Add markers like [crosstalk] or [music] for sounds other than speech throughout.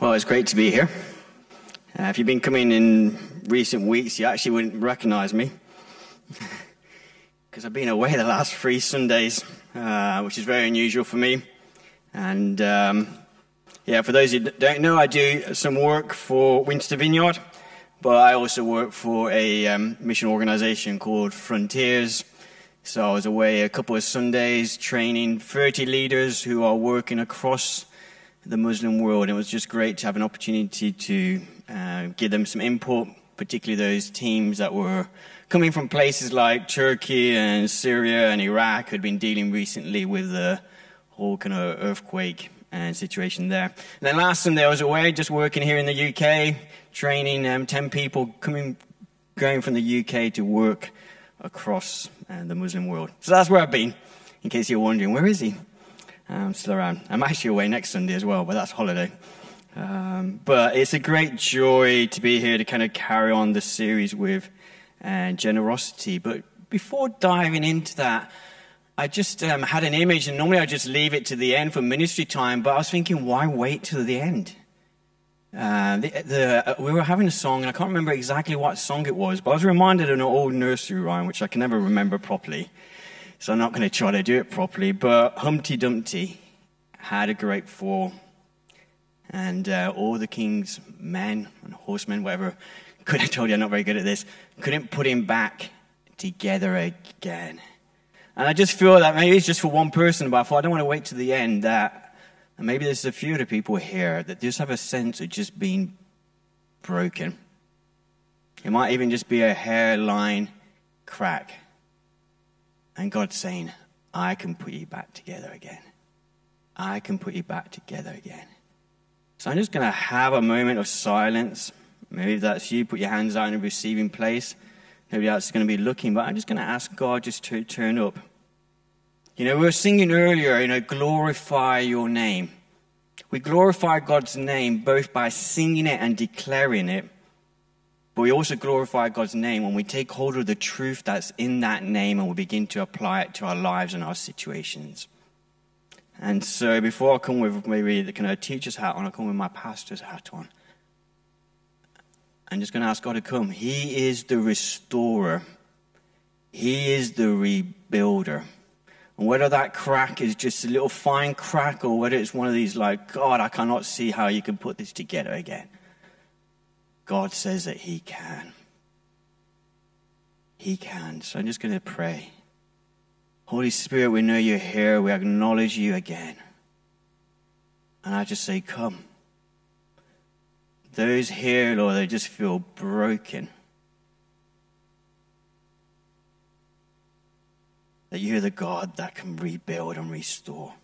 Well, it's great to be here. Uh, if you've been coming in recent weeks, you actually wouldn't recognize me. [laughs] Because I've been away the last three Sundays, uh, which is very unusual for me. And um, yeah, for those who don't know, I do some work for Winchester Vineyard, but I also work for a um, mission organization called Frontiers. So I was away a couple of Sundays training 30 leaders who are working across the Muslim world. It was just great to have an opportunity to uh, give them some input, particularly those teams that were coming from places like Turkey and Syria and Iraq, who had been dealing recently with the whole kind of earthquake and situation there. And then last Sunday I was away, just working here in the UK, training um, 10 people coming, going from the UK to work across uh, the Muslim world. So that's where I've been, in case you're wondering, where is he? I'm still around. I'm actually away next Sunday as well, but that's holiday. Um, but it's a great joy to be here to kind of carry on the series with uh, generosity. But before diving into that, I just um, had an image, and normally I just leave it to the end for ministry time. But I was thinking, why wait till the end? Uh, the, the, uh, we were having a song, and I can't remember exactly what song it was, but I was reminded of an old nursery rhyme, which I can never remember properly so I'm not going to try to do it properly. But Humpty Dumpty had a great fall, and uh, all the king's men and horsemen, whatever, [laughs] could have told you I'm not very good at this, couldn't put him back together again. And I just feel that maybe it's just for one person, but I thought I don't want to wait to the end. That maybe there's a few other people here that just have a sense of just being broken. It might even just be a hairline crack. And God's saying, I can put you back together again. I can put you back together again. So I'm just going to have a moment of silence. Maybe that's you, put your hands out in a receiving place. Maybe that's going to be looking, but I'm just going to ask God just to turn up. You know, we were singing earlier, you know, glorify your name. We glorify God's name both by singing it and declaring it, but we also glorify God's name when we take hold of the truth that's in that name and we begin to apply it to our lives and our situations. And so before I come with maybe the kind of teacher's hat on, I come with my pastor's hat on. I'm just going to ask God to come. He is the restorer. He is the rebuilder. And whether that crack is just a little fine crack or whether it's one of these like, God, I cannot see how you can put this together again. God says that He can. He can. So I'm just going to pray. Holy Spirit, we know you're here. We acknowledge you again. And I just say, Come. Those here, Lord, they just feel broken. That you're the God that can rebuild and restore.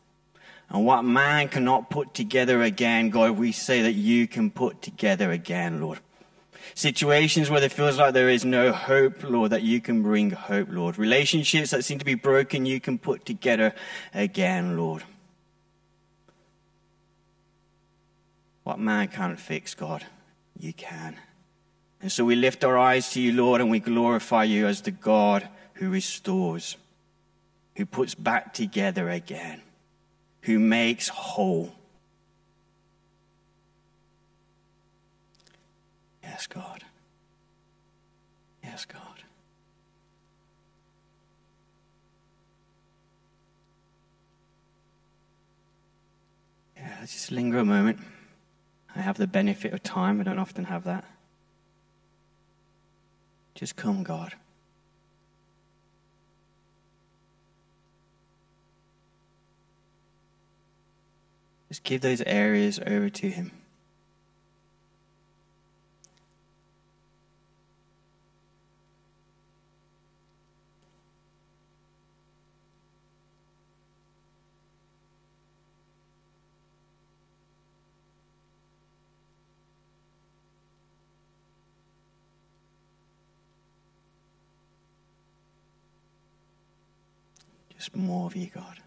And what man cannot put together again, God, we say that you can put together again, Lord. Situations where it feels like there is no hope, Lord, that you can bring hope, Lord. Relationships that seem to be broken, you can put together again, Lord. What man can't fix, God, you can. And so we lift our eyes to you, Lord, and we glorify you as the God who restores, who puts back together again, who makes whole. Yes, God. Yes, God. Yeah, let's just linger a moment. I have the benefit of time. I don't often have that. Just come, God. Just give those areas over to Him. Just more of you, God.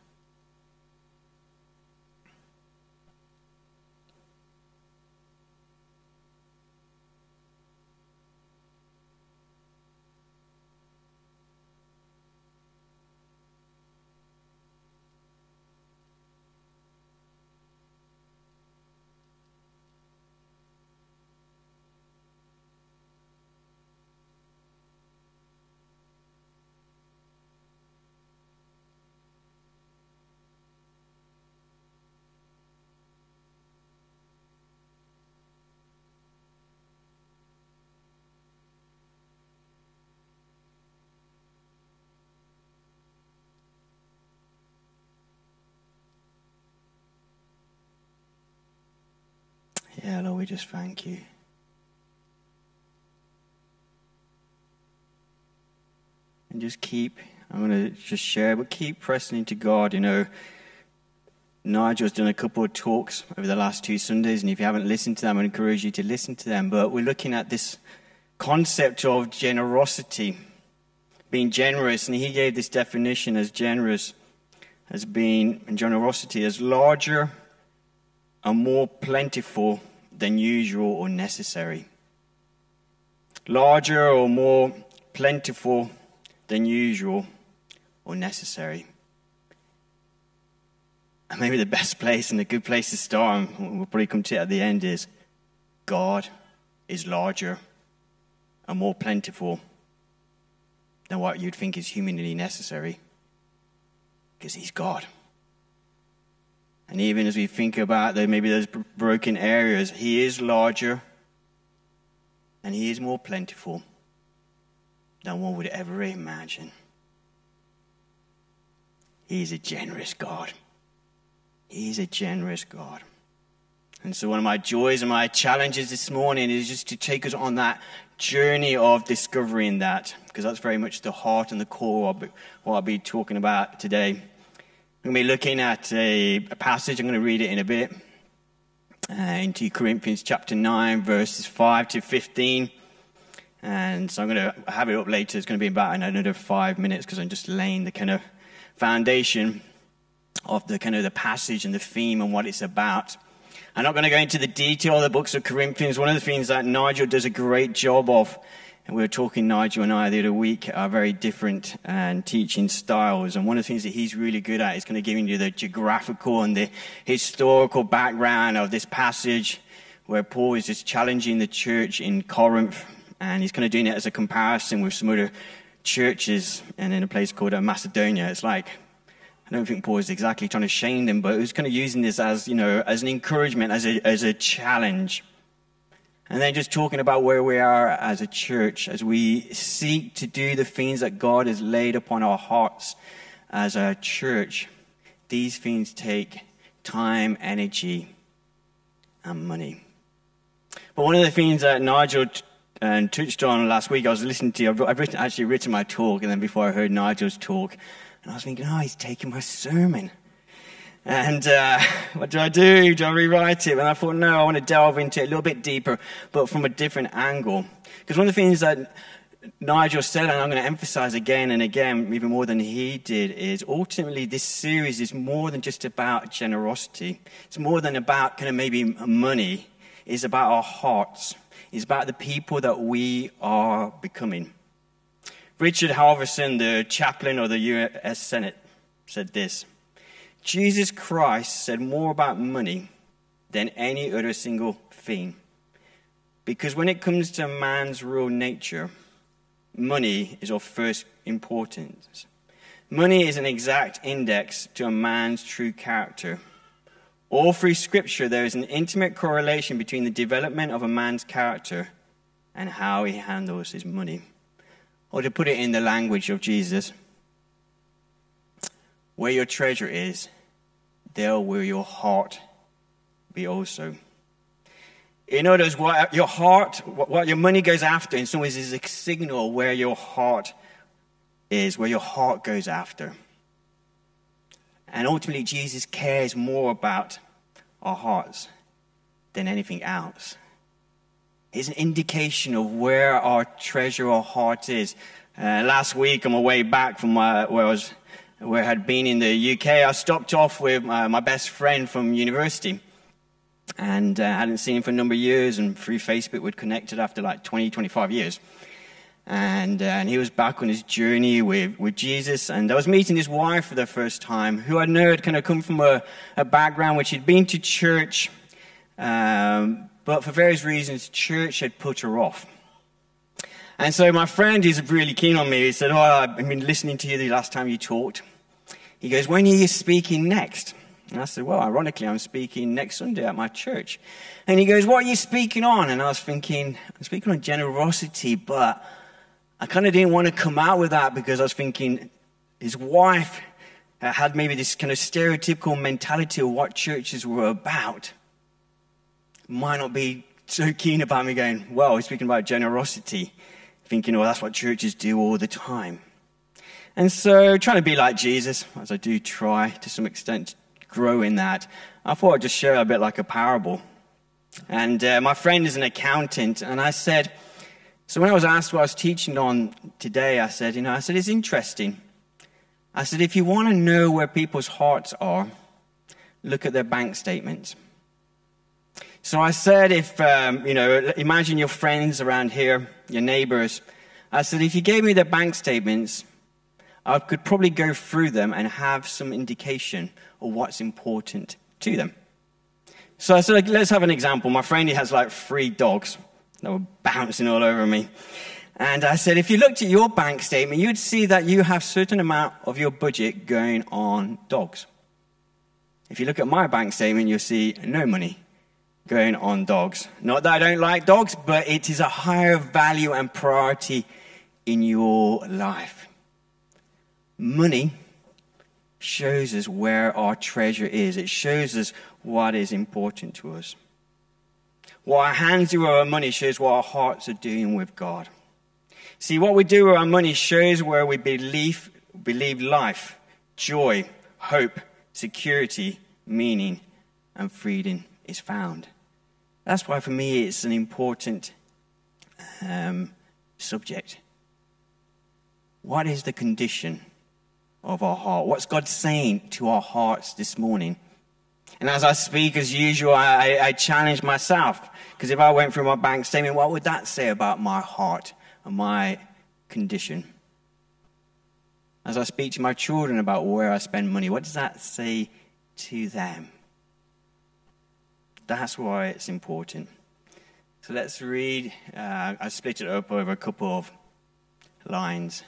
Yeah, Lord, we just thank you. And just keep, I'm going to just share, but keep pressing into God. You know, Nigel's done a couple of talks over the last two Sundays, and if you haven't listened to them, I encourage you to listen to them. But we're looking at this concept of generosity, being generous, and he gave this definition as generous as being, and generosity as larger and more plentiful than usual or necessary. Larger or more plentiful than usual or necessary. And maybe the best place and the good place to start, and we'll probably come to it at the end, is God is larger and more plentiful than what you'd think is humanly necessary because He's God. And even as we think about maybe those broken areas, He is larger and He is more plentiful than one would ever imagine. He is a generous God. He's a generous God. And so, one of my joys and my challenges this morning is just to take us on that journey of discovering that, because that's very much the heart and the core of what I'll be talking about today. I'm going to be looking at a, a passage, I'm going to read it in a bit, uh, into Corinthians chapter 9, verses 5 to 15. And so I'm going to have it up later. It's going to be about another five minutes because I'm just laying the kind of foundation of the kind of the passage and the theme and what it's about. I'm not going to go into the detail of the books of Corinthians. One of the things that Nigel does a great job of, and we were talking, Nigel and I, the other week, are very different and teaching styles. And one of the things that he's really good at is kind of giving you the geographical and the historical background of this passage where Paul is just challenging the church in Corinth. And he's kind of doing it as a comparison with some other churches and in a place called uh, Macedonia. It's like I don't think Paul was exactly trying to shame them, but he's kind of using this as, you know, as an encouragement, as a, as a challenge. And then just talking about where we are as a church, as we seek to do the things that God has laid upon our hearts as a church. These things take time, energy, and money. But one of the things that Nigel uh, touched on last week, I was listening to, I've written, actually written my talk, and then before I heard Nigel's talk, and I was thinking, oh, he's taking my sermon. And uh, [laughs] what do I do? Do I rewrite it? And I thought, no, I want to delve into it a little bit deeper, but from a different angle. Because one of the things that Nigel said, and I'm going to emphasize again and again, even more than he did, is ultimately this series is more than just about generosity. It's more than about kind of maybe money. It's about our hearts. It's about the people that we are becoming. Richard Halverson, the chaplain of the U.S. Senate, said this Jesus Christ said more about money than any other single thing. Because when it comes to man's real nature, money is of first importance. Money is an exact index to a man's true character. All through Scripture, there is an intimate correlation between the development of a man's character and how he handles his money. Or to put it in the language of Jesus, where your treasure is, there will your heart be also. In other words, what your heart, what your money goes after, in some ways, is a signal where your heart is, where your heart goes after. And ultimately, Jesus cares more about our hearts than anything else It's an indication of where our treasure or heart is. Uh, last week, on my way back from my, where I was, where I had been in the UK, I stopped off with my, my best friend from university. And uh, I hadn't seen him for a number of years, and through Facebook, we'd connected after like 20, 25 years. And, uh, and he was back on his journey with, with Jesus. And I was meeting his wife for the first time, who I know had kind of come from a, a background which he'd been to church, um, but for various reasons, church had put her off. And so my friend is really keen on me. He said, Oh, I've been listening to you the last time you talked. He goes, When are you speaking next? And I said, Well, ironically, I'm speaking next Sunday at my church. And he goes, What are you speaking on? And I was thinking, I'm speaking on generosity, but I kind of didn't want to come out with that because I was thinking his wife had maybe this kind of stereotypical mentality of what churches were about. might not be so keen about me going, well, he's speaking about generosity, thinking, well, that's what churches do all the time. And so, trying to be like Jesus, as I do try to some extent, grow in that, I thought I'd just share a bit like a parable. And uh, my friend is an accountant, and I said, so when I was asked what I was teaching on today, I said, you know, I said, it's interesting. I said, if you want to know where people's hearts are, look at their bank statements. So I said, if, um, you know, imagine your friends around here, your neighbors. I said, if you gave me their bank statements, I could probably go through them and have some indication of what's important to them. So I said, let's have an example. My friend, he has like three dogs that were bouncing all over me. And I said, if you looked at your bank statement, you'd see that you have certain amount of your budget going on dogs. If you look at my bank statement, you'll see no money going on dogs. Not that I don't like dogs, but it is a higher value and priority in your life. Money shows us where our treasure is, it shows us what is important to us. What our hands do with our money shows what our hearts are doing with God. See, what we do with our money shows where we believe, believe life, joy, hope, security, meaning, and freedom is found. That's why, for me, it's an important um, subject. What is the condition of our heart? What's God saying to our hearts this morning? And as I speak, as usual, I, I challenge myself. Because if I went through my bank statement, what would that say about my heart and my condition? As I speak to my children about where I spend money, what does that say to them? That's why it's important. So let's read. Uh, I split it up over a couple of lines.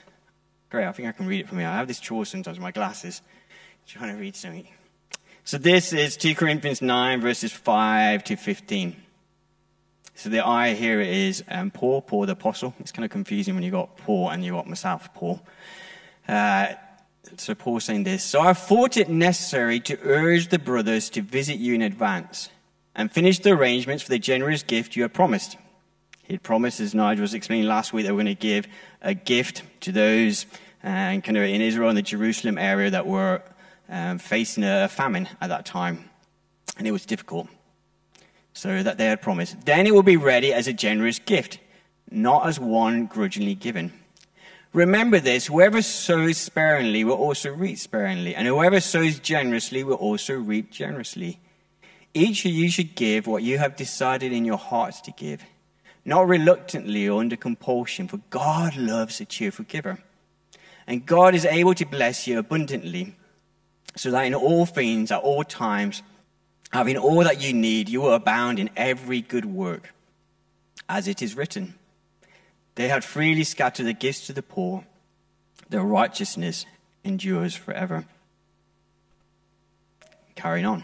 Great, I think I can read it from here. I have this chore sometimes with my glasses, trying to read something. So this is 2 Corinthians 9, verses 5 to 15. So the I here is um, Paul, Paul the apostle. It's kind of confusing when you got Paul and you got myself, Paul. Uh, so Paul's saying this. So I thought it necessary to urge the brothers to visit you in advance and finish the arrangements for the generous gift you had promised. He had promised, as Nigel was explaining last week, that we're going to give a gift to those uh, kind of in Israel and the Jerusalem area that were um, facing a famine at that time. And it was difficult. So that they had promised. Then it will be ready as a generous gift, not as one grudgingly given. Remember this whoever sows sparingly will also reap sparingly, and whoever sows generously will also reap generously. Each of you should give what you have decided in your hearts to give, not reluctantly or under compulsion, for God loves a cheerful giver. And God is able to bless you abundantly, so that in all things, at all times, having all that you need, you will abound in every good work. As it is written, they had freely scattered the gifts to the poor, their righteousness endures forever. Carrying on.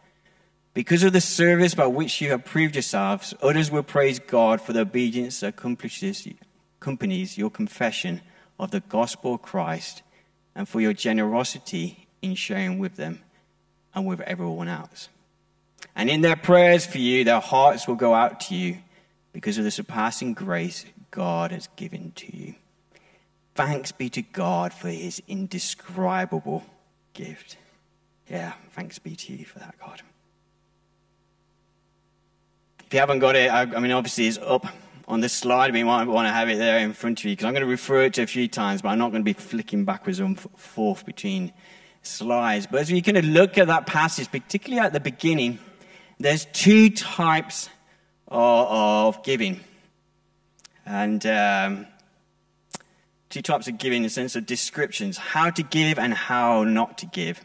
Because of the service by which you have proved yourselves, others will praise God for the obedience that accompanies your confession of the gospel of Christ and for your generosity in sharing with them and with everyone else. And in their prayers for you, their hearts will go out to you because of the surpassing grace God has given to you. Thanks be to God for his indescribable gift. Yeah, thanks be to you for that, God. If you haven't got it, I, I mean, obviously it's up on this slide. We might want to have it there in front of you because I'm going to refer it to a few times, but I'm not going to be flicking backwards and forth between slides. But as we kind of look at that passage, particularly at the beginning, there's two types of, of giving. And um, two types of giving in the sense of descriptions how to give and how not to give.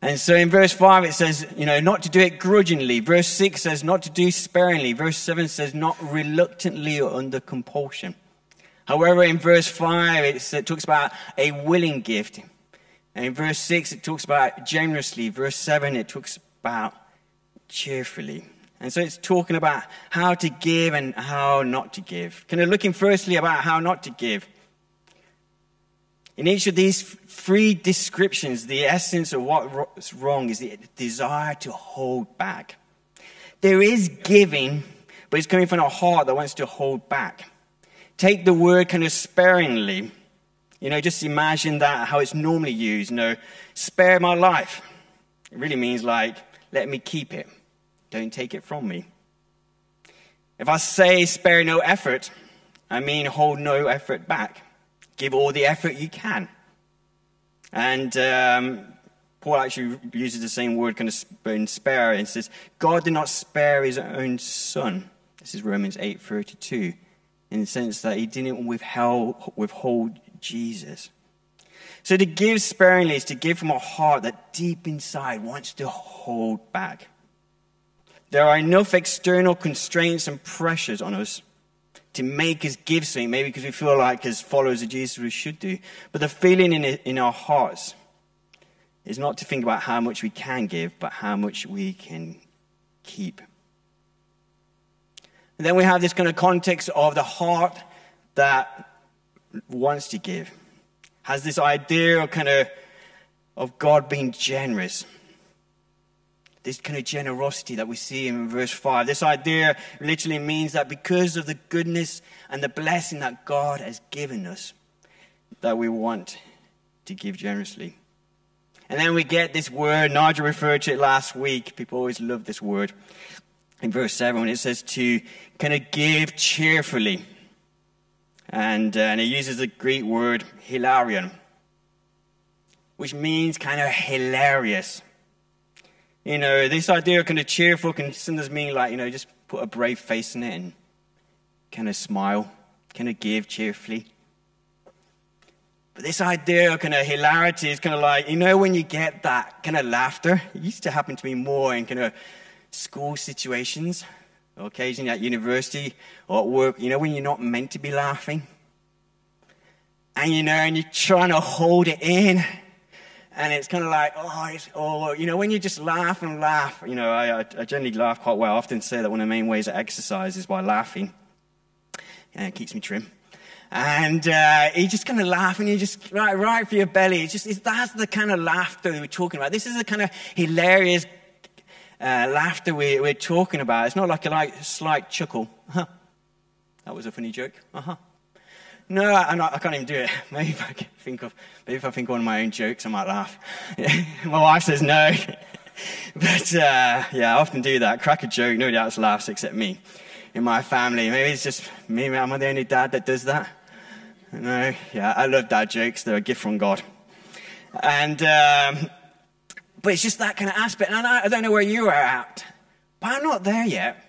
And so in verse 5 it says, you know, not to do it grudgingly. Verse 6 says not to do sparingly. Verse 7 says not reluctantly or under compulsion. However, in verse 5 it talks about a willing gift. And in verse 6 it talks about generously. Verse 7 it talks about cheerfully. And so it's talking about how to give and how not to give. Kind of looking firstly about how not to give. In each of these three descriptions, the essence of what's wrong is the desire to hold back. There is giving, but it's coming from a heart that wants to hold back. Take the word kind of sparingly. You know, just imagine that, how it's normally used. You know, spare my life. It really means like, let me keep it. Don't take it from me. If I say spare no effort, I mean hold no effort back. Give all the effort you can. And um, Paul actually uses the same word kind of in spare and says, God did not spare his own son. This is Romans 8.32, in the sense that he didn't withhold, withhold Jesus. So to give sparingly is to give from a heart that deep inside wants to hold back. There are enough external constraints and pressures on us to make us give something, maybe because we feel like as followers of Jesus we should do. But the feeling in, in our hearts is not to think about how much we can give, but how much we can keep. And then we have this kind of context of the heart that wants to give, has this idea of kind of of God being generous this kind of generosity that we see in verse 5. This idea literally means that because of the goodness and the blessing that God has given us, that we want to give generously. And then we get this word, Nigel referred to it last week. People always love this word. In verse 7, when it says to kind of give cheerfully. And, uh, and it uses the Greek word hilarion, which means kind of hilarious. You know, this idea of kind of cheerful can sometimes mean like, you know, just put a brave face in it and kind of smile, kind of give cheerfully. But this idea of kind of hilarity is kind of like, you know, when you get that kind of laughter, it used to happen to me more in kind of school situations, occasionally at university or at work, you know, when you're not meant to be laughing. And, you know, and you're trying to hold it in and it's kind of like, oh, oh, you know, when you just laugh and laugh, you know, I, I generally laugh quite well. I often say that one of the main ways I exercise is by laughing. And it keeps me trim. And uh, you just kind of laugh and you just, right, right for your belly. It's just, it's, that's the kind of laughter we're talking about. This is the kind of hilarious uh, laughter we, we're talking about. It's not like a like, slight chuckle. Huh. That was a funny joke. Uh-huh. No, I, I, can't even do it. [laughs] Maybe if I think of, maybe if I think of one of my own jokes, I might laugh. [laughs] my wife says no. [laughs] but uh, yeah, I often do that. Crack a joke, nobody else laughs except me in my family. Maybe it's just me. Am I the only dad that does that? No, yeah, I love dad jokes. They're a gift from God. And, um, but it's just that kind of aspect. And I, I don't know where you are at, but I'm not there yet.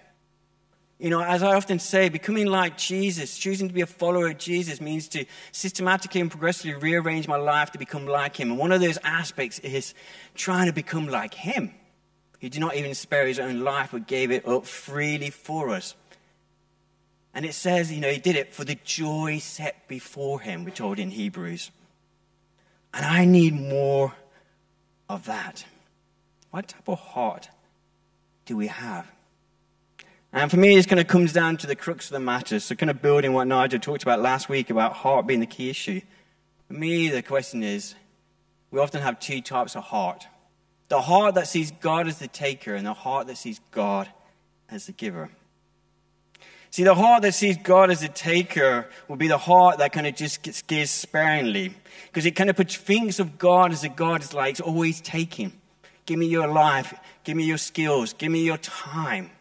You know, as I often say, becoming like Jesus, choosing to be a follower of Jesus means to systematically and progressively rearrange my life to become like Him. And one of those aspects is trying to become like Him. He did not even spare His own life, but gave it up freely for us. And it says, you know, He did it for the joy set before Him, we're told in Hebrews. And I need more of that. What type of heart do we have? And for me, this kind of comes down to the crux of the matter. So, kind of building what Nigel talked about last week about heart being the key issue. For me, the question is we often have two types of heart the heart that sees God as the taker, and the heart that sees God as the giver. See, the heart that sees God as the taker will be the heart that kind of just gets gives sparingly. Because it kind of puts, thinks of God as a God is like it's always taking. Give me your life. Give me your skills. Give me your time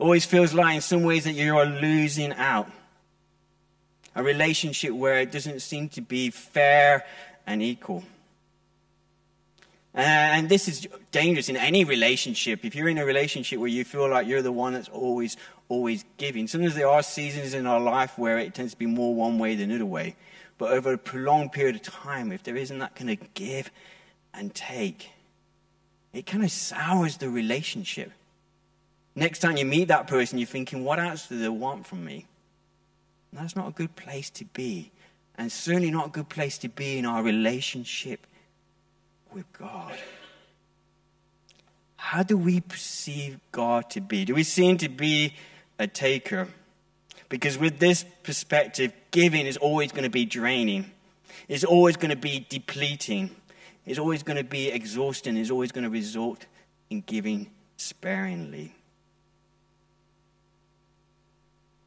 always feels like in some ways that you are losing out. A relationship where it doesn't seem to be fair and equal. Uh, and this is dangerous in any relationship. If you're in a relationship where you feel like you're the one that's always, always giving, sometimes there are seasons in our life where it tends to be more one way than another way. But over a prolonged period of time, if there isn't that kind of give and take, it kind of sours the relationship. Next time you meet that person, you're thinking, what else do they want from me? And that's not a good place to be. And certainly not a good place to be in our relationship with God. How do we perceive God to be? Do we see him to be a taker? Because with this perspective, giving is always going to be draining. It's always going to be depleting. It's always going to be exhausting. It's always going to result in giving sparingly.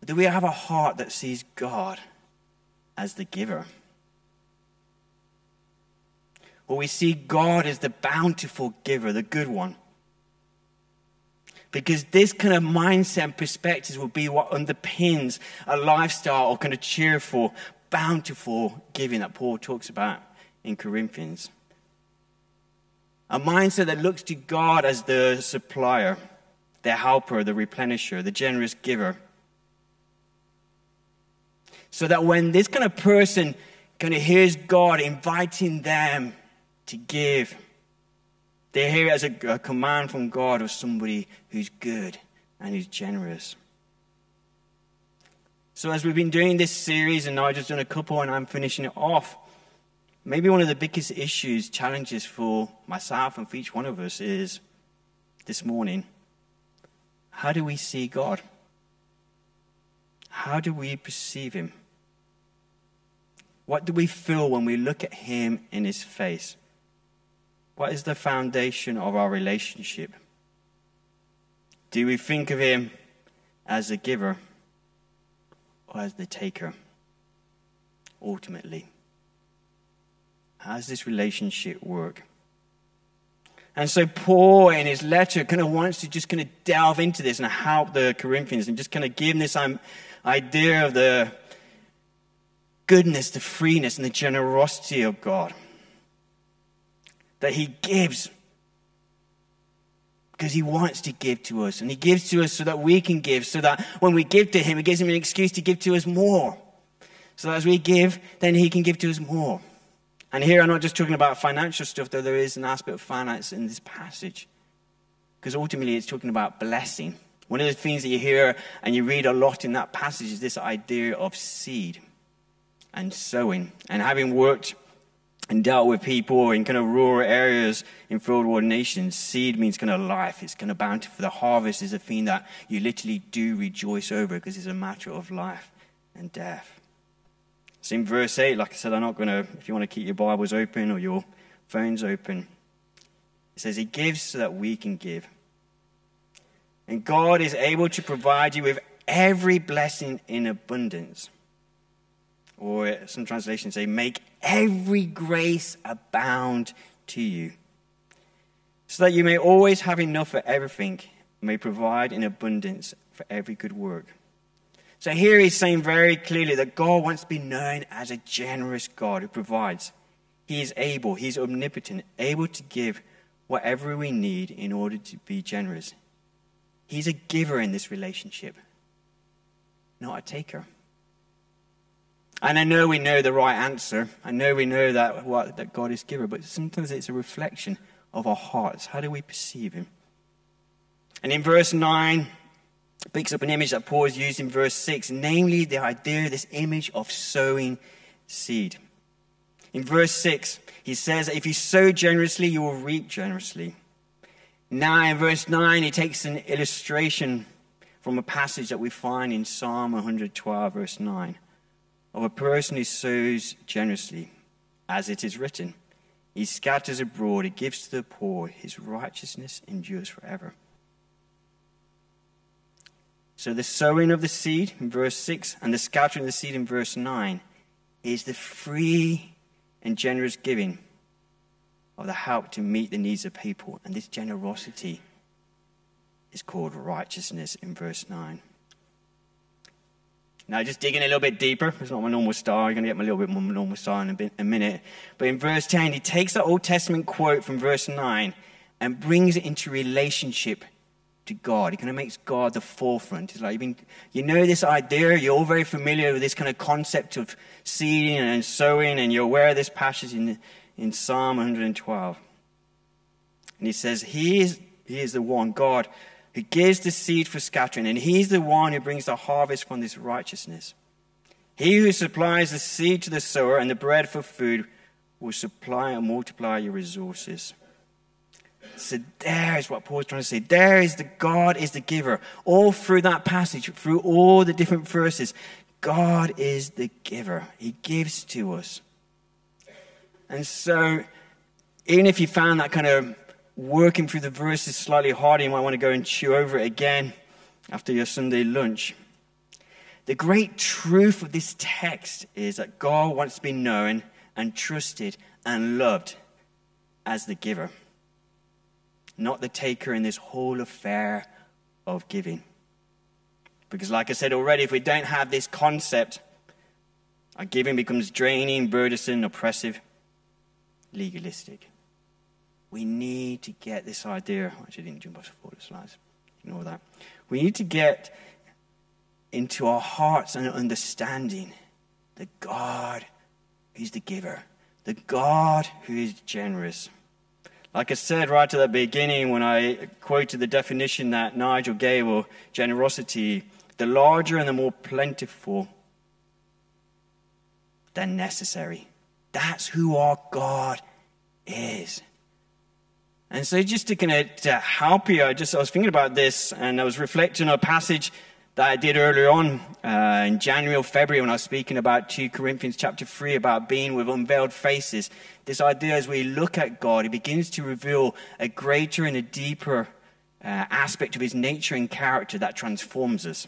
Do we have a heart that sees God as the giver? Or we see God as the bountiful giver, the good one. Because this kind of mindset and perspective will be what underpins a lifestyle or kind of cheerful, bountiful giving that Paul talks about in Corinthians. A mindset that looks to God as the supplier, the helper, the replenisher, the generous giver. So that when this kind of person kind of hears God inviting them to give, they hear it as a, a command from God of somebody who's good and who's generous. So, as we've been doing this series, and now I've just done a couple and I'm finishing it off, maybe one of the biggest issues, challenges for myself and for each one of us is this morning how do we see God? How do we perceive Him? What do we feel when we look at Him in His face? What is the foundation of our relationship? Do we think of Him as the giver or as the taker? Ultimately, how does this relationship work? And so Paul in his letter kind of wants to just kind of delve into this and help the Corinthians and just kind of give them this um, idea of the goodness, the freeness, and the generosity of God. That He gives because He wants to give to us. And He gives to us so that we can give, so that when we give to Him, it gives Him an excuse to give to us more. So that as we give, then He can give to us more. And here I'm not just talking about financial stuff, though there is an aspect of finance in this passage. Because ultimately it's talking about blessing. One of the things that you hear and you read a lot in that passage is this idea of seed and sowing. And having worked and dealt with people in kind of rural areas in third world nations, seed means kind of life. It's kind of bounty for the harvest is a thing that you literally do rejoice over because it's a matter of life and death. So in verse 8, like I said, I'm not going to, if you want to keep your Bibles open or your phones open, it says, He gives so that we can give. And God is able to provide you with every blessing in abundance or some translations say, make every grace abound to you, so that you may always have enough for everything, may provide in abundance for every good work. So here he's saying very clearly that God wants to be known as a generous God who provides. He is able, he's omnipotent, able to give whatever we need in order to be generous. He's a giver in this relationship, not a taker. And I know we know the right answer. I know we know that, what, that God is giver, but sometimes it's a reflection of our hearts. How do we perceive Him? And in verse 9, picks up an image that Paul has used in verse 6, namely the idea, this image of sowing seed. In verse 6, he says that if you sow generously, you will reap generously. Now, in verse 9, he takes an illustration from a passage that we find in Psalm 112, verse 9 of a person who sows generously, as it is written. He scatters abroad, he gives to the poor, his righteousness endures forever. So the sowing of the seed in verse 6 and the scattering of the seed in verse 9 is the free and generous giving of the help to meet the needs of people. And this generosity is called righteousness in verse 9. Now, just digging a little bit deeper, it's not my normal style. You're going to get my little bit more normal style in a, bit, a minute. But in verse 10, he takes that Old Testament quote from verse 9 and brings it into relationship to God. He kind of makes God the forefront. He's like, you know this idea, you're all very familiar with this kind of concept of seeding and sowing, and you're aware of this passage in, in Psalm 112. And he says, He is, he is the one, God, who gives the seed for scattering, and He's the one who brings the harvest from this righteousness. He who supplies the seed to the sower and the bread for food will supply and multiply your resources. So there is what Paul's trying to say. There is the God is the giver. All through that passage, through all the different verses, God is the giver. He gives to us. And so, even if you found that kind of working through the verses slightly harder, you might want to go and chew over it again after your Sunday lunch. The great truth of this text is that God wants to be known and trusted and loved as the giver, not the taker in this whole affair of giving. Because, like I said already, if we don't have this concept, our giving becomes draining, burdensome, oppressive, legalistic. We need to get this idea. Actually, I didn't jump off the slides. Ignore that. We need to get into our hearts and understanding that God is the giver, the God who is generous. Like I said right at the beginning when I quoted the definition that Nigel gave of generosity, the larger and the more plentiful than necessary. That's who our God is. And so, just to kind of to help you, I just I was thinking about this, and I was reflecting on a passage that I did earlier on uh, in January or February when I was speaking about 2 Corinthians chapter 3 about being with unveiled faces. This idea as we look at God, it begins to reveal a greater and a deeper uh, aspect of his nature and character that transforms us.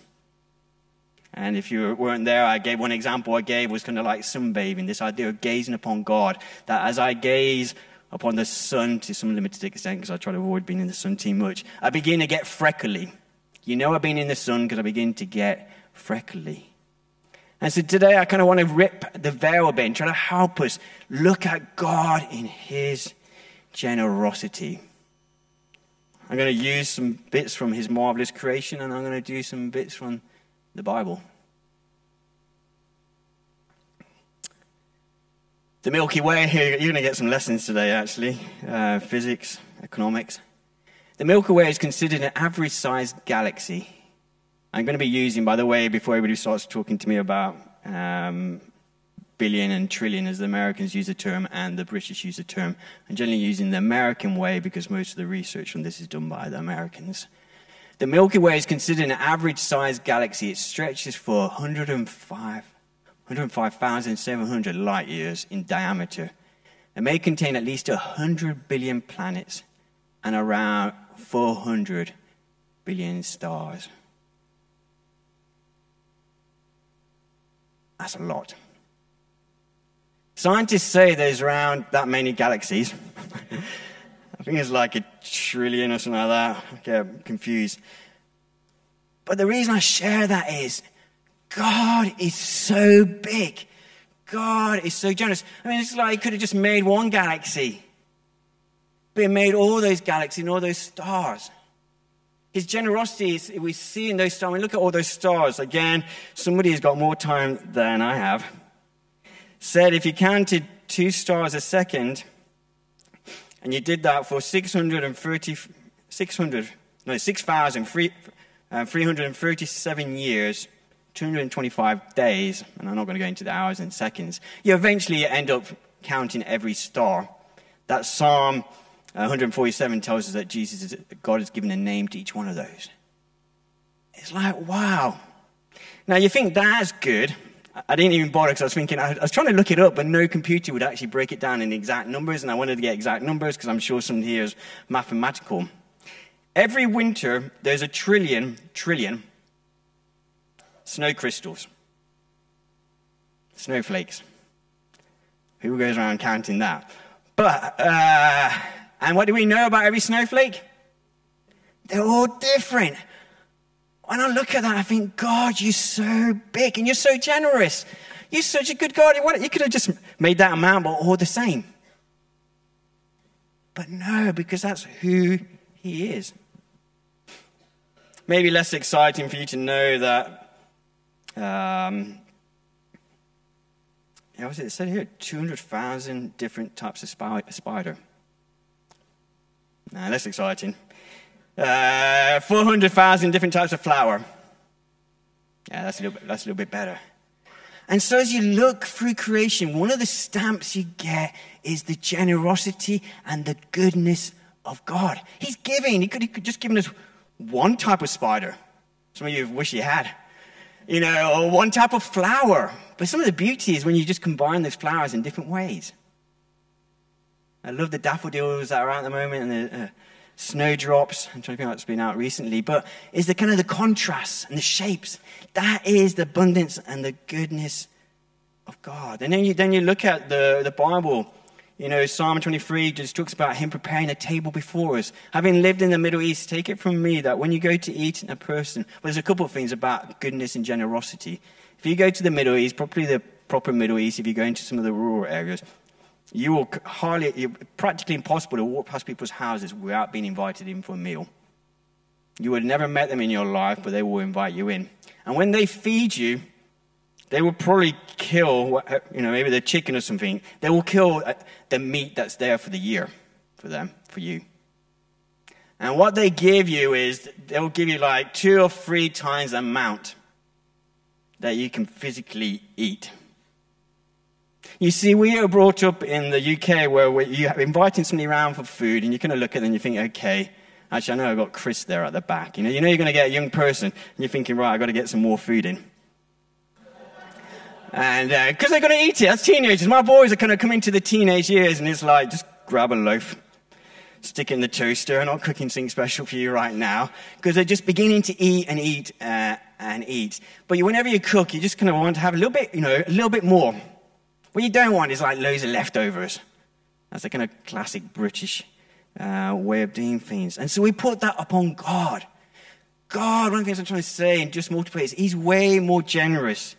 And if you weren't there, I gave one example I gave was kind of like sunbathing, this idea of gazing upon God, that as I gaze upon the sun to some limited extent, because I try to avoid being in the sun too much, I begin to get freckly. You know I've been in the sun because I begin to get freckly. And so today I kind of want to rip the veil a bit and try to help us look at God in His generosity. I'm going to use some bits from His marvelous creation and I'm going to do some bits from the Bible. The Milky Way, [laughs] you're going to get some lessons today actually uh, physics, economics. The Milky Way is considered an average sized galaxy. I'm going to be using, by the way, before everybody starts talking to me about um, billion and trillion as the Americans use the term and the British use the term, I'm generally using the American way because most of the research on this is done by the Americans. The Milky Way is considered an average sized galaxy. It stretches for 105, 105,700 light years in diameter. It may contain at least 100 billion planets and around 400 billion stars. That's a lot. Scientists say there's around that many galaxies. [laughs] I think it's like a trillion or something like that. I get confused. But the reason I share that is God is so big. God is so generous. I mean, it's like he could have just made one galaxy but made all those galaxies and all those stars. His generosity is, we see in those stars. I mean, look at all those stars. Again, somebody who's got more time than I have said if you counted two stars a second, and you did that for 630, 600, no, 6,337 uh, years, 225 days, and I'm not going to go into the hours and seconds, you eventually end up counting every star. That Psalm uh, 147 tells us that Jesus is, God has given a name to each one of those. It's like, wow. Now you think that's good. I didn't even bother because I was thinking, I was trying to look it up, but no computer would actually break it down in exact numbers, and I wanted to get exact numbers because I'm sure some here is mathematical. Every winter, there's a trillion, trillion snow crystals, snowflakes. Who goes around counting that? But, uh, and what do we know about every snowflake? They're all different. When I look at that, I think, God, you're so big and you're so generous. You're such a good God. You could have just made that amount, but all the same. But no, because that's who He is. Maybe less exciting for you to know that. Um, yeah, was it said here? 200,000 different types of spider. Nah, that's exciting. Uh, 400,000 different types of flower. Yeah, that's a, little bit, that's a little bit better. And so, as you look through creation, one of the stamps you get is the generosity and the goodness of God. He's giving. He could, he could just given us one type of spider. Some of you wish you had. You know, or one type of flower. But some of the beauty is when you just combine those flowers in different ways. I love the daffodils that are out at the moment and the uh, snowdrops. I'm trying to think what's been out recently. But it's the kind of the contrasts and the shapes. That is the abundance and the goodness of God. And then you, then you look at the, the Bible you know, Psalm 23 just talks about him preparing a table before us. Having lived in the Middle East, take it from me that when you go to eat in a person, well, there's a couple of things about goodness and generosity. If you go to the Middle East, probably the proper Middle East, if you go into some of the rural areas, you will hardly, practically impossible to walk past people's houses without being invited in for a meal. You would never met them in your life, but they will invite you in. And when they feed you, they will probably kill, you know, maybe the chicken or something. They will kill uh, the meat that's there for the year for them, for you. And what they give you is they'll give you like two or three times the amount that you can physically eat. You see, we are brought up in the UK where you're inviting somebody around for food and you kind of look at them and you think, okay, actually, I know I've got Chris there at the back. You know, you know you're going to get a young person and you're thinking, right, I've got to get some more food in. And because uh, they're going to eat it as teenagers. My boys are kind of coming to the teenage years, and it's like, just grab a loaf, stick it in the toaster. I'm not cooking something special for you right now because they're just beginning to eat and eat uh, and eat. But whenever you cook, you just kind of want to have a little bit, you know, a little bit more. What you don't want is like loads of leftovers. That's a kind of classic British uh, way of doing things. And so we put that upon God. God, one of the things I'm trying to say and just multiply is He's way more generous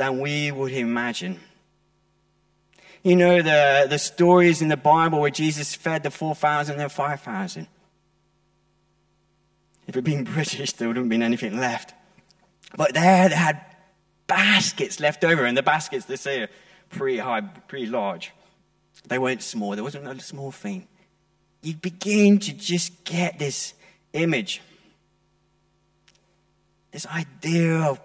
than we would imagine. You know, the, the stories in the Bible where Jesus fed the 4,000 and the 5,000. If it had been [laughs] British, there wouldn't have been anything left. But there, they had baskets left over, and the baskets, they say, are pretty high, pretty large. They weren't small, there wasn't a small thing. You begin to just get this image, this idea of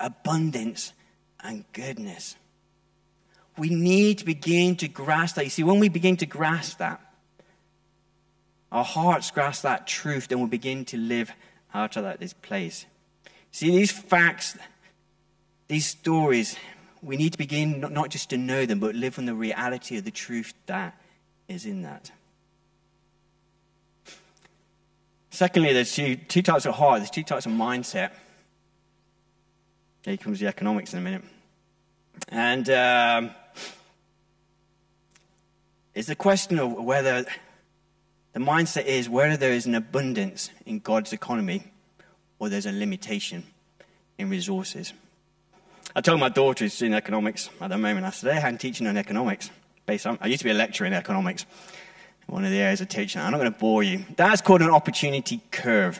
abundance and goodness. We need to begin to grasp that. You see, when we begin to grasp that, our hearts grasp that truth, then we begin to live out of that this place. See, these facts, these stories, we need to begin not, just to know them, but live on the reality of the truth that is in that. Secondly, there's two, two types of heart, there's two types of mindset. Here comes the economics in a minute. And um, it's a question of whether the mindset is whether there is an abundance in God's economy or there's a limitation in resources. I told my daughter who's in economics at the moment, I said, hey, I'm teaching on economics. Based on, I used to be a lecturer in economics, one of the areas of teaching. I'm not going to bore you. That's called an opportunity curve.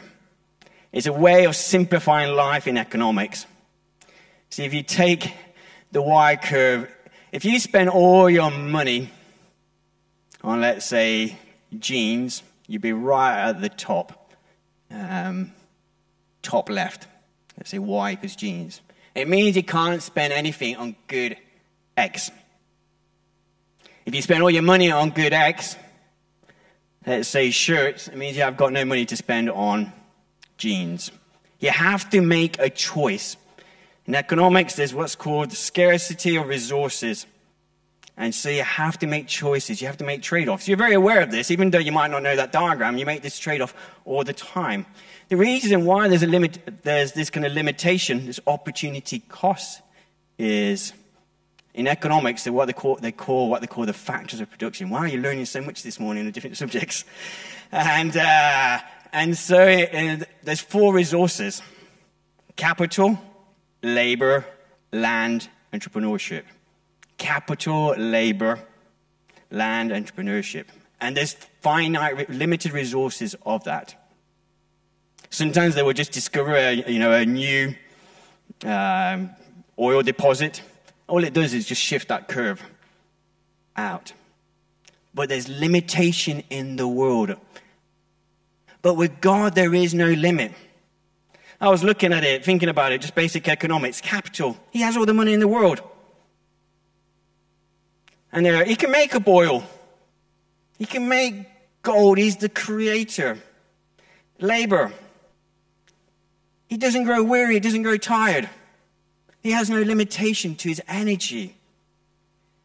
It's a way of simplifying life in economics See, if you take the Y curve, if you spend all your money on, let's say, jeans, you'd be right at the top, um, top left. Let's say Y equals jeans. It means you can't spend anything on good X. If you spend all your money on good X, let's say shirts, it means you have got no money to spend on jeans. You have to make a choice. In economics, there's what's called scarcity of resources. And so you have to make choices. You have to make trade offs. You're very aware of this, even though you might not know that diagram. You make this trade off all the time. The reason why there's, a limit, there's this kind of limitation, this opportunity cost, is in economics, what they call, they call what they call the factors of production. Why are you learning so much this morning on different [laughs] subjects? And, uh, and so uh, there's four resources capital, labor, land, entrepreneurship. Capital, labor, land, entrepreneurship. And there's finite, limited resources of that. Sometimes they will just discover a, you know, a new um, oil deposit. All it does is just shift that curve out. But there's limitation in the world But with God, there is no limit. I was looking at it, thinking about it, just basic economics. Capital. He has all the money in the world. And there, he can make a boil. He can make gold. He's the creator. Labor. He doesn't grow weary. He doesn't grow tired. He has no limitation to his energy.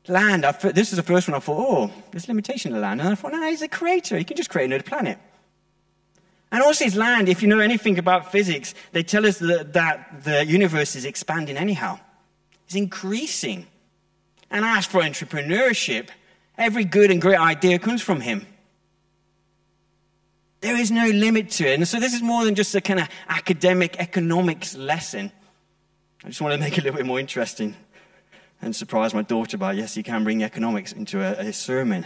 Land, this is the first one I thought, oh, there's limitation to land. And I thought, no, he's a creator. He can just create another planet. And also his land, if you know anything about physics, they tell us that, that the universe is expanding anyhow. It's increasing. And as for entrepreneurship, every good and great idea comes from him. There is no limit to it. And so this is more than just a kind of academic economics lesson. I just want to make it a little bit more interesting and surprise my daughter by, yes, you can bring economics into a, a sermon.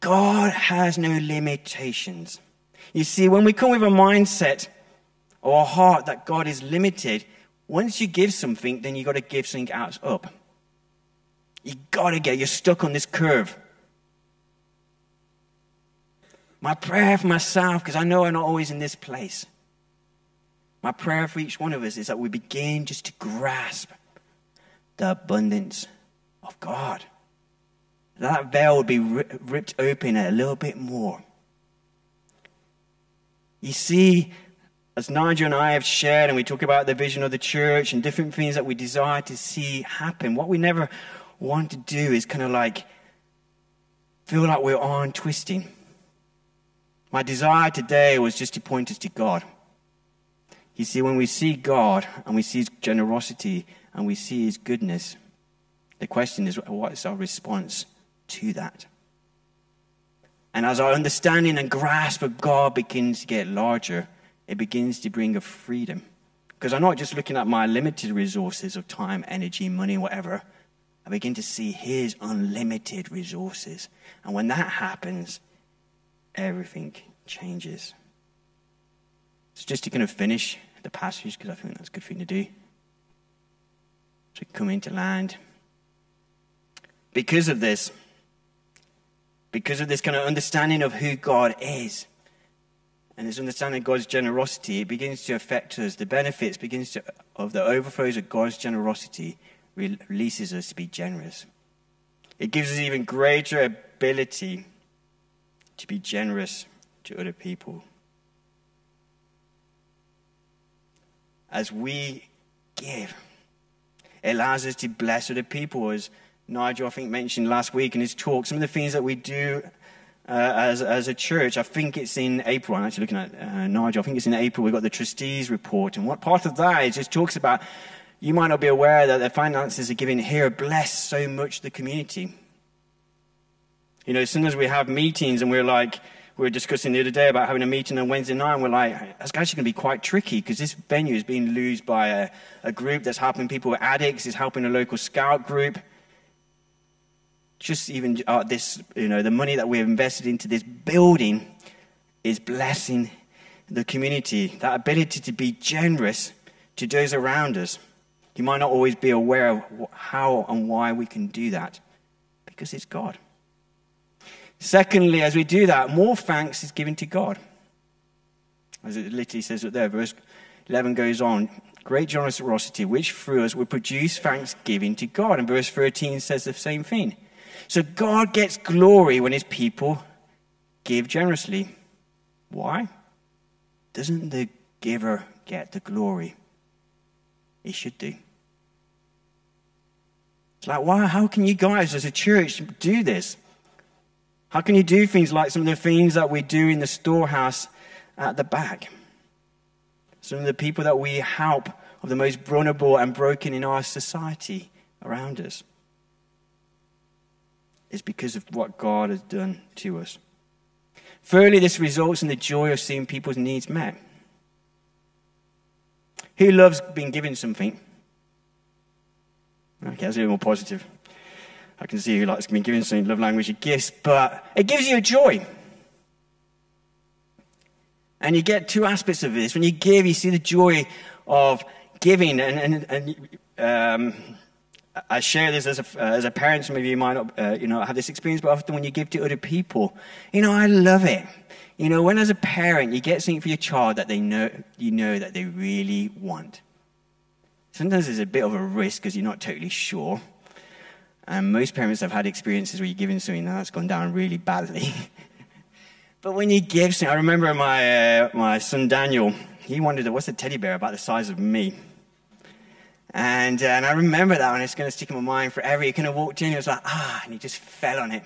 God has no limitations. You see, when we come with a mindset or a heart that God is limited, once you give something, then you've got to give something else up. You got to get, you're stuck on this curve. My prayer for myself, because I know I'm not always in this place. My prayer for each one of us is that we begin just to grasp the abundance of God. That veil would be ripped open a little bit more. You see, as Nigel and I have shared, and we talk about the vision of the church and different things that we desire to see happen, what we never want to do is kind of like feel like we're on twisting. My desire today was just to point us to God. You see, when we see God and we see His generosity and we see His goodness, the question is what is our response to that? And as our understanding and grasp of God begins to get larger, it begins to bring a freedom. Because I'm not just looking at my limited resources of time, energy, money, whatever. I begin to see His unlimited resources. And when that happens, everything changes. So, just to kind of finish the passage, because I think that's a good thing to do. So, come into land. Because of this, because of this kind of understanding of who God is, and this understanding of God's generosity, it begins to affect us. The benefits begins to, of the overflows of God's generosity releases us to be generous. It gives us even greater ability to be generous to other people. As we give, it allows us to bless other people. As Nigel, I think, mentioned last week in his talk, some of the things that we do uh, as, as a church, I think it's in April. I'm actually looking at uh, Nigel. I think it's in April. We've got the trustees report. And what part of that is just talks about you might not be aware that the finances are given here bless so much the community. You know, as soon as we have meetings and we're like, we were discussing the other day about having a meeting on Wednesday night, and we're like, that's actually going to be quite tricky because this venue is being used by a, a group that's helping people with addicts, is helping a local scout group. Just even uh, this, you know, the money that we've invested into this building is blessing the community. That ability to be generous to those around us. You might not always be aware of how and why we can do that because it's God. Secondly, as we do that, more thanks is given to God. As it literally says it there, verse 11 goes on great generosity, which through us will produce thanksgiving to God. And verse 13 says the same thing. So God gets glory when his people give generously. Why? Doesn't the giver get the glory? He should do. It's like, why? How can you guys as a church do this? How can you do things like some of the things that we do in the storehouse at the back? Some of the people that we help are the most vulnerable and broken in our society around us. It's because of what God has done to us. Thirdly, this results in the joy of seeing people's needs met. Who loves being given something? Okay, that's a little more positive. I can see who likes being given something, love language of gifts, but it gives you a joy. And you get two aspects of this. When you give, you see the joy of giving, and, and, and um, I share this as a, uh, as a parent. Some of you might not, uh, you know, have this experience, but often when you give to other people, you know, I love it. You know, when as a parent you get something for your child that they know, you know that they really want. Sometimes there's a bit of a risk because you're not totally sure. And most parents have had experiences where you're giving something that's gone down really badly. [laughs] but when you give something, I remember my, uh, my son Daniel, he wanted a, what's a teddy bear about the size of me? And, uh, and I remember that one. It's going to stick in my mind forever. He kind of walked in, he was like, ah, and he just fell on it.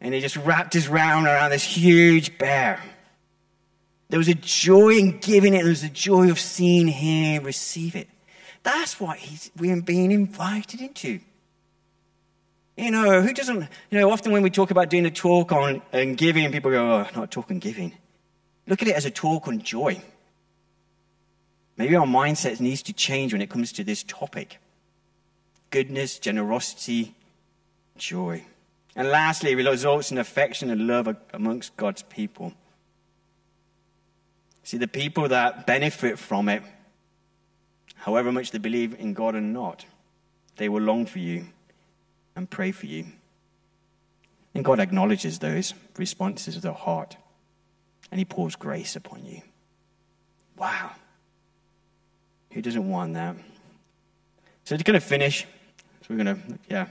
And he just wrapped his round around this huge bear. There was a joy in giving it, there was a joy of seeing him receive it. That's what he's, we're being invited into. You know, who doesn't, you know, often when we talk about doing a talk on and giving, people go, oh, not talk giving. Look at it as a talk on joy. Maybe our mindset needs to change when it comes to this topic goodness, generosity, joy. And lastly, it results in affection and love amongst God's people. See, the people that benefit from it, however much they believe in God or not, they will long for you and pray for you. And God acknowledges those responses of the heart, and He pours grace upon you. Wow. Who doesn't want that? So to kind of finish, so we're going to, yeah,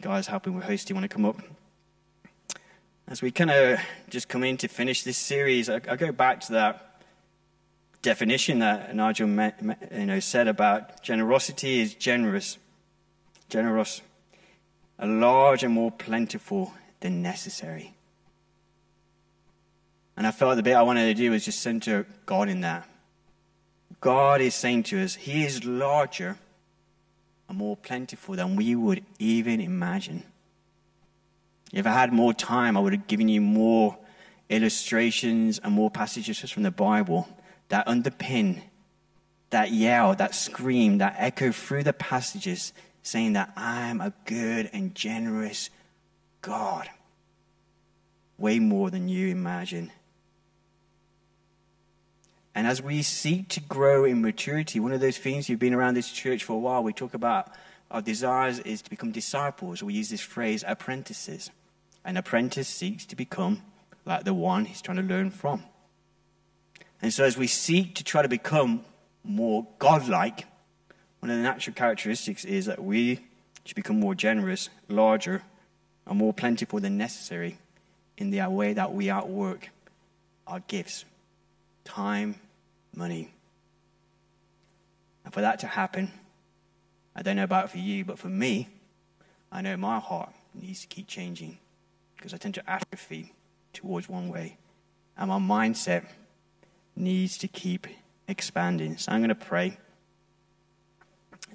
guys helping with hosting want to come up. As we kind of just come in to finish this series, I, I go back to that definition that Nigel you know, said about generosity is generous, generous, a large and more plentiful than necessary. And I felt the bit I wanted to do was just center God in that. God is saying to us, He is larger and more plentiful than we would even imagine. If I had more time, I would have given you more illustrations and more passages from the Bible that underpin that yell, that scream, that echo through the passages saying that I'm a good and generous God. Way more than you imagine. And as we seek to grow in maturity, one of those things you've been around this church for a while, we talk about our desires is to become disciples. We use this phrase apprentices. An apprentice seeks to become like the one he's trying to learn from. And so, as we seek to try to become more godlike, one of the natural characteristics is that we should become more generous, larger, and more plentiful than necessary in the way that we outwork our gifts time, money. And for that to happen, I don't know about for you, but for me, I know my heart needs to keep changing because I tend to atrophy towards one way. And my mindset needs to keep expanding. So I'm going to pray.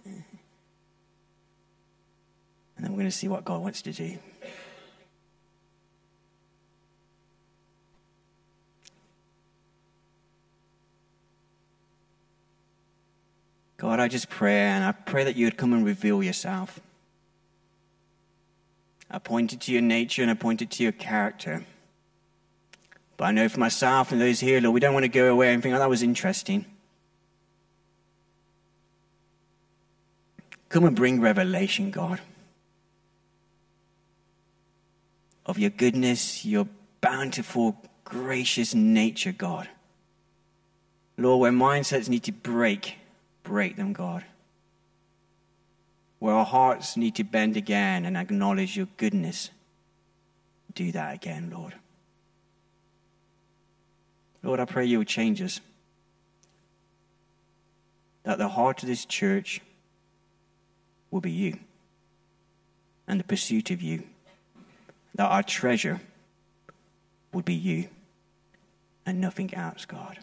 And then we're going to see what God wants to do. God, I just pray, and I pray that you would come and reveal yourself. I pointed to your nature and I pointed to your character. But I know for myself and those here, Lord, we don't want to go away and think, oh, that was interesting. Come and bring revelation, God, of your goodness, your bountiful, gracious nature, God. Lord, where mindsets need to break, break them, God. Where our hearts need to bend again and acknowledge your goodness, do that again, Lord. Lord, I pray you will change us. That the heart of this church will be you and the pursuit of you. That our treasure would be you and nothing else, God.